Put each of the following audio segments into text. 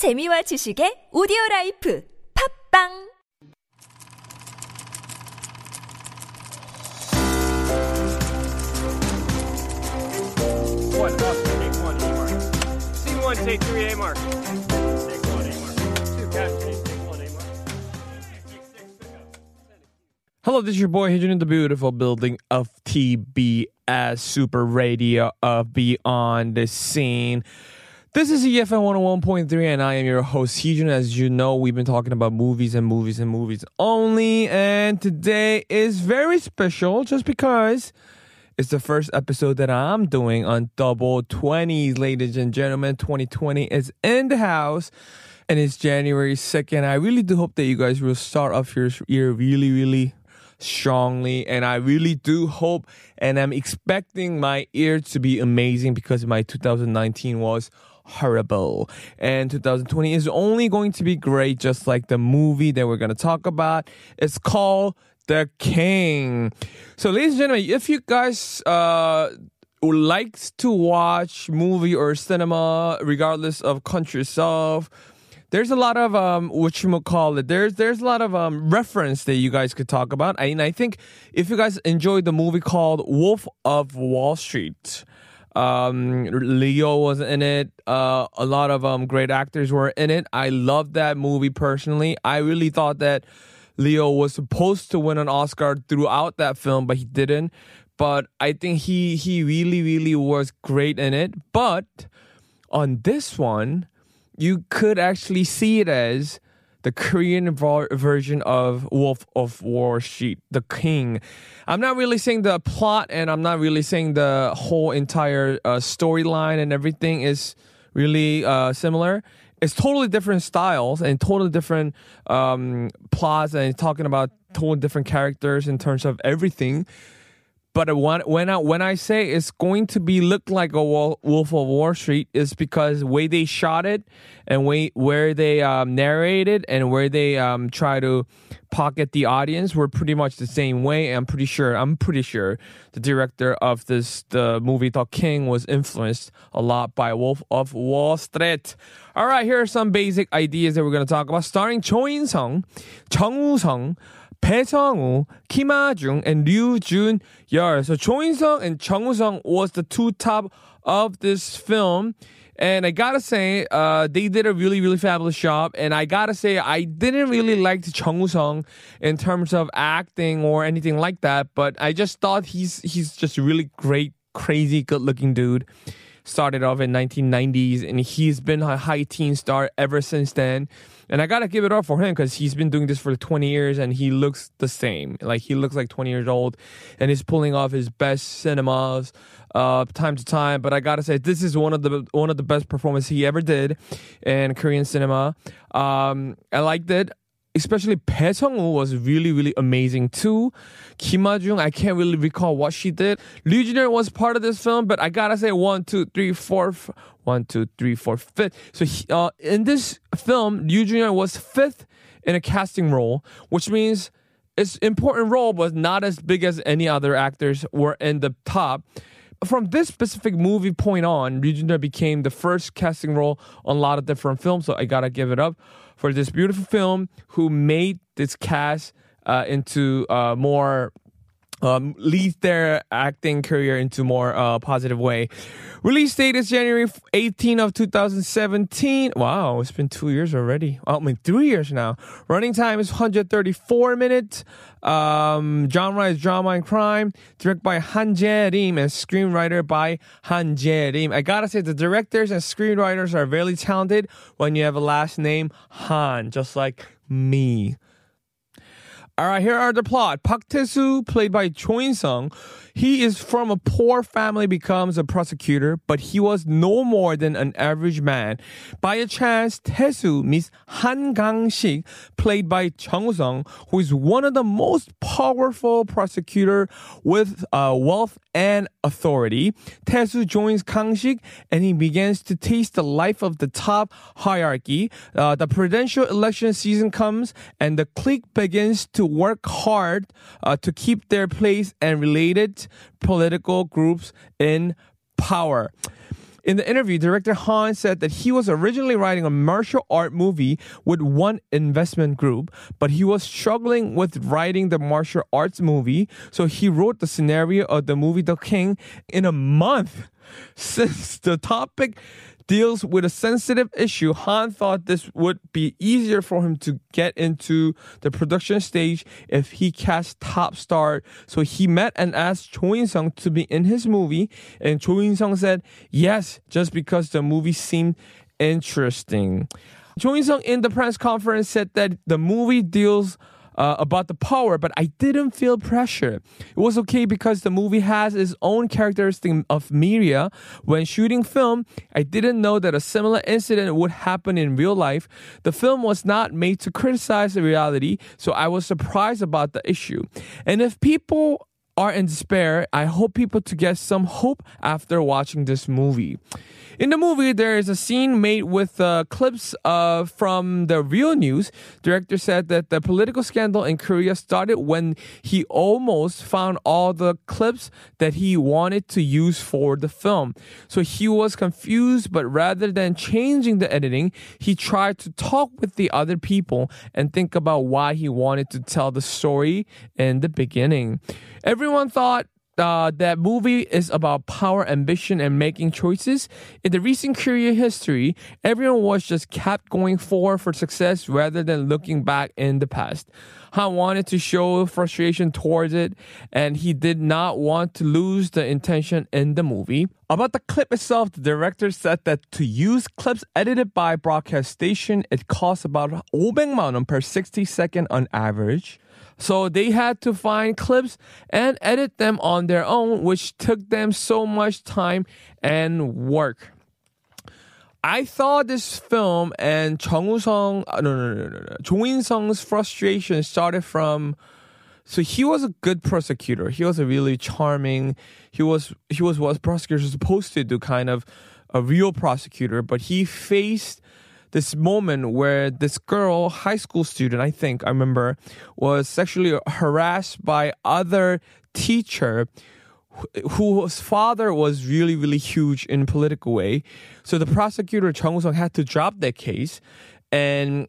재미와 지식의 오디오 라이프. 팝빵! Hello, this is your boy Hijun in the beautiful building of TBS Super Radio of Beyond the Scene. This is EFM 101.3, and I am your host, Hijun. As you know, we've been talking about movies and movies and movies only, and today is very special just because it's the first episode that I'm doing on Double 20s, ladies and gentlemen. 2020 is in the house and it's January 2nd. I really do hope that you guys will start off your year really, really strongly. And I really do hope and I'm expecting my year to be amazing because my 2019 was horrible. And 2020 is only going to be great, just like the movie that we're going to talk about. It's called The King. So, ladies and gentlemen, if you guys, uh, would like to watch movie or cinema, regardless of country itself, there's a lot of um what you call it. There's there's a lot of um reference that you guys could talk about. I, and I think if you guys enjoyed the movie called Wolf of Wall Street, um Leo was in it. Uh, a lot of um great actors were in it. I loved that movie personally. I really thought that Leo was supposed to win an Oscar throughout that film, but he didn't. But I think he he really really was great in it. But on this one, you could actually see it as the Korean ver- version of Wolf of Wall Street, The King. I'm not really saying the plot, and I'm not really saying the whole entire uh, storyline and everything is really uh, similar. It's totally different styles and totally different um, plots, and talking about totally different characters in terms of everything. But when I when I say it's going to be look like a Wolf of Wall Street is because way they shot it and way where they um, narrated and where they um, try to pocket the audience were pretty much the same way. I'm pretty sure I'm pretty sure the director of this the movie The King was influenced a lot by Wolf of Wall Street. All right, here are some basic ideas that we're going to talk about. Starring Cho In Sung, Chung Woo Sung. Bae-sung-woo, Kim Ah-jung, and Ryu Jun-yeol. So Cho In-sung and Chung Woo-sung was the two top of this film. And I gotta say, uh, they did a really, really fabulous job. And I gotta say, I didn't really like Chung Woo-sung in terms of acting or anything like that. But I just thought he's he's just a really great, crazy, good-looking dude. Started off in 1990s, and he's been a high teen star ever since then. And I gotta give it up for him because he's been doing this for 20 years and he looks the same. Like he looks like 20 years old and he's pulling off his best cinemas uh time to time. But I gotta say this is one of the one of the best performances he ever did in Korean cinema. Um I liked it. Especially Bae Sung-woo was really, really amazing too. Kim Ah-jung, I can't really recall what she did. Lee Jun was part of this film, but I gotta say one, two, three, four, f- one, two, three, four, fifth. So he, uh, in this film, Lee Jun was fifth in a casting role, which means it's important role, but not as big as any other actors were in the top. From this specific movie point on, Jun became the first casting role on a lot of different films. So I gotta give it up for this beautiful film who made this cast uh, into uh, more um, lead their acting career into more uh, positive way. Release date is January 18 of 2017. Wow, it's been two years already. I mean, three years now. Running time is 134 minutes. Um, genre is drama and crime. Directed by Han Jae-rim and screenwriter by Han Jae-rim. I gotta say, the directors and screenwriters are very talented when you have a last name Han, just like me. All right, here are the plot. Park Tae-soo, played by Cho In-sung, he is from a poor family, becomes a prosecutor, but he was no more than an average man. By a chance, Tae-soo meets Han Gang-sik, played by Chung Woo-sung, who is one of the most powerful prosecutor with uh, wealth and authority. Tae-soo joins Kang-sik, and he begins to taste the life of the top hierarchy. Uh, the presidential election season comes, and the clique begins to work hard uh, to keep their place and related political groups in power. In the interview, director Han said that he was originally writing a martial art movie with one investment group, but he was struggling with writing the martial arts movie, so he wrote the scenario of the movie The King in a month. Since the topic deals with a sensitive issue, Han thought this would be easier for him to get into the production stage if he cast top star. So he met and asked Cho In-sung to be in his movie, and Cho In-sung said yes, just because the movie seemed interesting. Cho In-sung in the press conference said that the movie deals uh, about the power, but I didn't feel pressure. It was okay because the movie has its own characteristic of media. When shooting film, I didn't know that a similar incident would happen in real life. The film was not made to criticize the reality, so I was surprised about the issue. And if people are in despair, I hope people to get some hope after watching this movie. In the movie, there is a scene made with uh, clips uh, from the real news. Director said that the political scandal in Korea started when he almost found all the clips that he wanted to use for the film. So he was confused, but rather than changing the editing, he tried to talk with the other people and think about why he wanted to tell the story in the beginning. Everyone thought uh, that movie is about power, ambition, and making choices. In the recent Korea history, everyone was just kept going forward for success rather than looking back in the past. Han wanted to show frustration towards it, and he did not want to lose the intention in the movie. About the clip itself, the director said that to use clips edited by broadcast station, it costs about 500만 per 60 second on average. So they had to find clips and edit them on their own, which took them so much time and work. I thought this film and Chung Woo-sung, uh, no, no, no, no, no, Jo In-sung's frustration started from. So he was a good prosecutor. He was a really charming. He was he was what prosecutors are supposed to do, kind of a real prosecutor. But he faced this moment where this girl, high school student, I think I remember, was sexually harassed by other teacher whose father was really, really huge in political way. So the prosecutor Chung Sung had to drop that case, and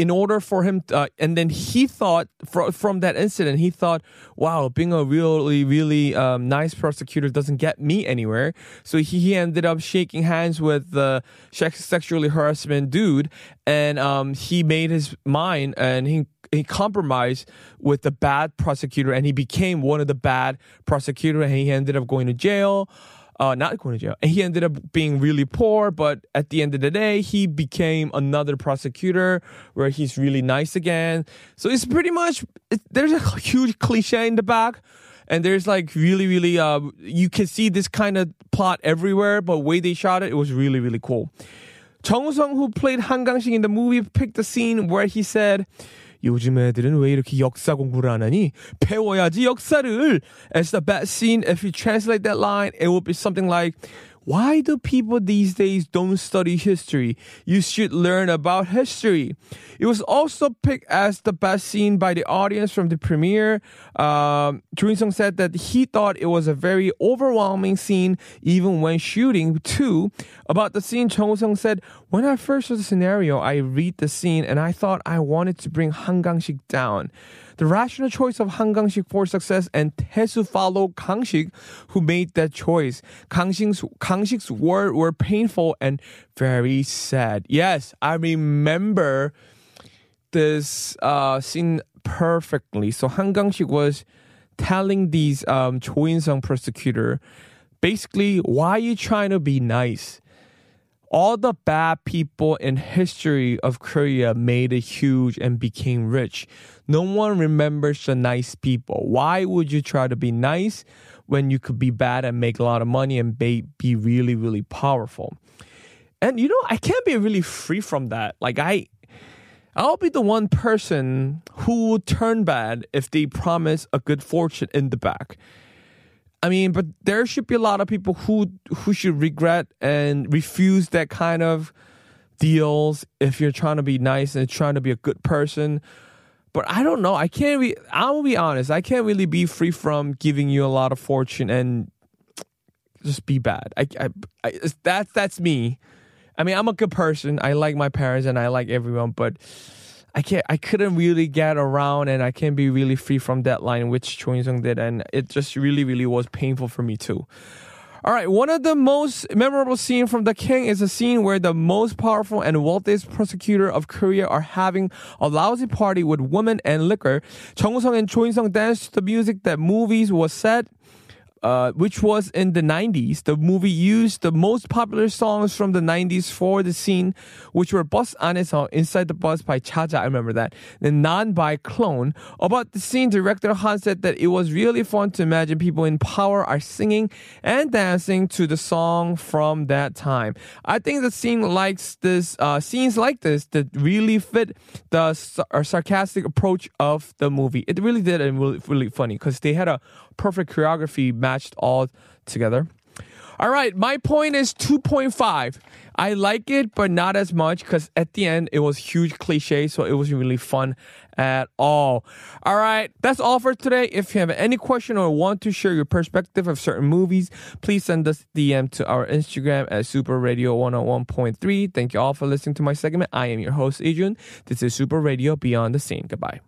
in order for him, to, uh, and then he thought fr- from that incident, he thought, wow, being a really, really um, nice prosecutor doesn't get me anywhere. So he, he ended up shaking hands with the sexually harassment dude, and um, he made his mind and he he compromised with the bad prosecutor, and he became one of the bad prosecutor, and he ended up going to jail uh, not going to jail. And he ended up being really poor, but at the end of the day, he became another prosecutor where he's really nice again. So it's pretty much, it, there's a huge cliche in the back. And there's like really, really, uh, you can see this kind of plot everywhere, but way they shot it, it was really, really cool. Chung Sung, who played Han Gang-sik in the movie, picked a scene where he said, 요즘 애들은 왜 이렇게 역사 공부를 안 하니? 배워야지 역사를. As the best scene, if you translate that line, it would be something like, why do people these days don't study history? You should learn about history. It was also picked as the best scene by the audience from the premiere. Um, Sung said that he thought it was a very overwhelming scene even when shooting. Too about the scene, Chung Sung said, "When I first saw the scenario, I read the scene and I thought I wanted to bring Han Gang-sik down." The rational choice of Han Gang-sik for success and Tae-soo followed Kang-sik who made that choice. Kang-sik's, Kang-sik's words were painful and very sad. Yes, I remember this uh, scene perfectly. So Han Gang-sik was telling these um, Cho In-sung prosecutor, basically, why are you trying to be nice? All the bad people in history of Korea made it huge and became rich. No one remembers the nice people. Why would you try to be nice when you could be bad and make a lot of money and be, be really, really powerful? And you know, I can't be really free from that. Like I I'll be the one person who will turn bad if they promise a good fortune in the back. I mean, but there should be a lot of people who who should regret and refuse that kind of deals if you're trying to be nice and trying to be a good person. But I don't know. I can't be. I'll be honest. I can't really be free from giving you a lot of fortune and just be bad. I, I, I that's that's me. I mean, I'm a good person. I like my parents and I like everyone, but I can't. I couldn't really get around, and I can't be really free from that line, which Cho In-sung did, and it just really, really was painful for me too. All right, one of the most memorable scenes from The King is a scene where the most powerful and wealthiest prosecutor of Korea are having a lousy party with women and liquor. Chung Sung and Cho In-sung dance to the music that movies was set uh, which was in the 90s. The movie used the most popular songs from the 90s for the scene, which were Bus 안에서, Inside the Bus by Jaja, I remember that, and Nan by Clone. About the scene, director Han said that it was really fun to imagine people in power are singing and dancing to the song from that time. I think the scene likes this, uh, scenes like this that really fit the sar- uh, sarcastic approach of the movie. It really did and really, really funny because they had a perfect choreography matched all together. All right, my point is 2.5. I like it, but not as much because at the end it was huge cliche, so it wasn't really fun at all. All right, that's all for today. If you have any question or want to share your perspective of certain movies, please send us DM to our Instagram at Super Radio 101.3. Thank you all for listening to my segment. I am your host, Adrian. This is Super Radio Beyond the Scene. Goodbye.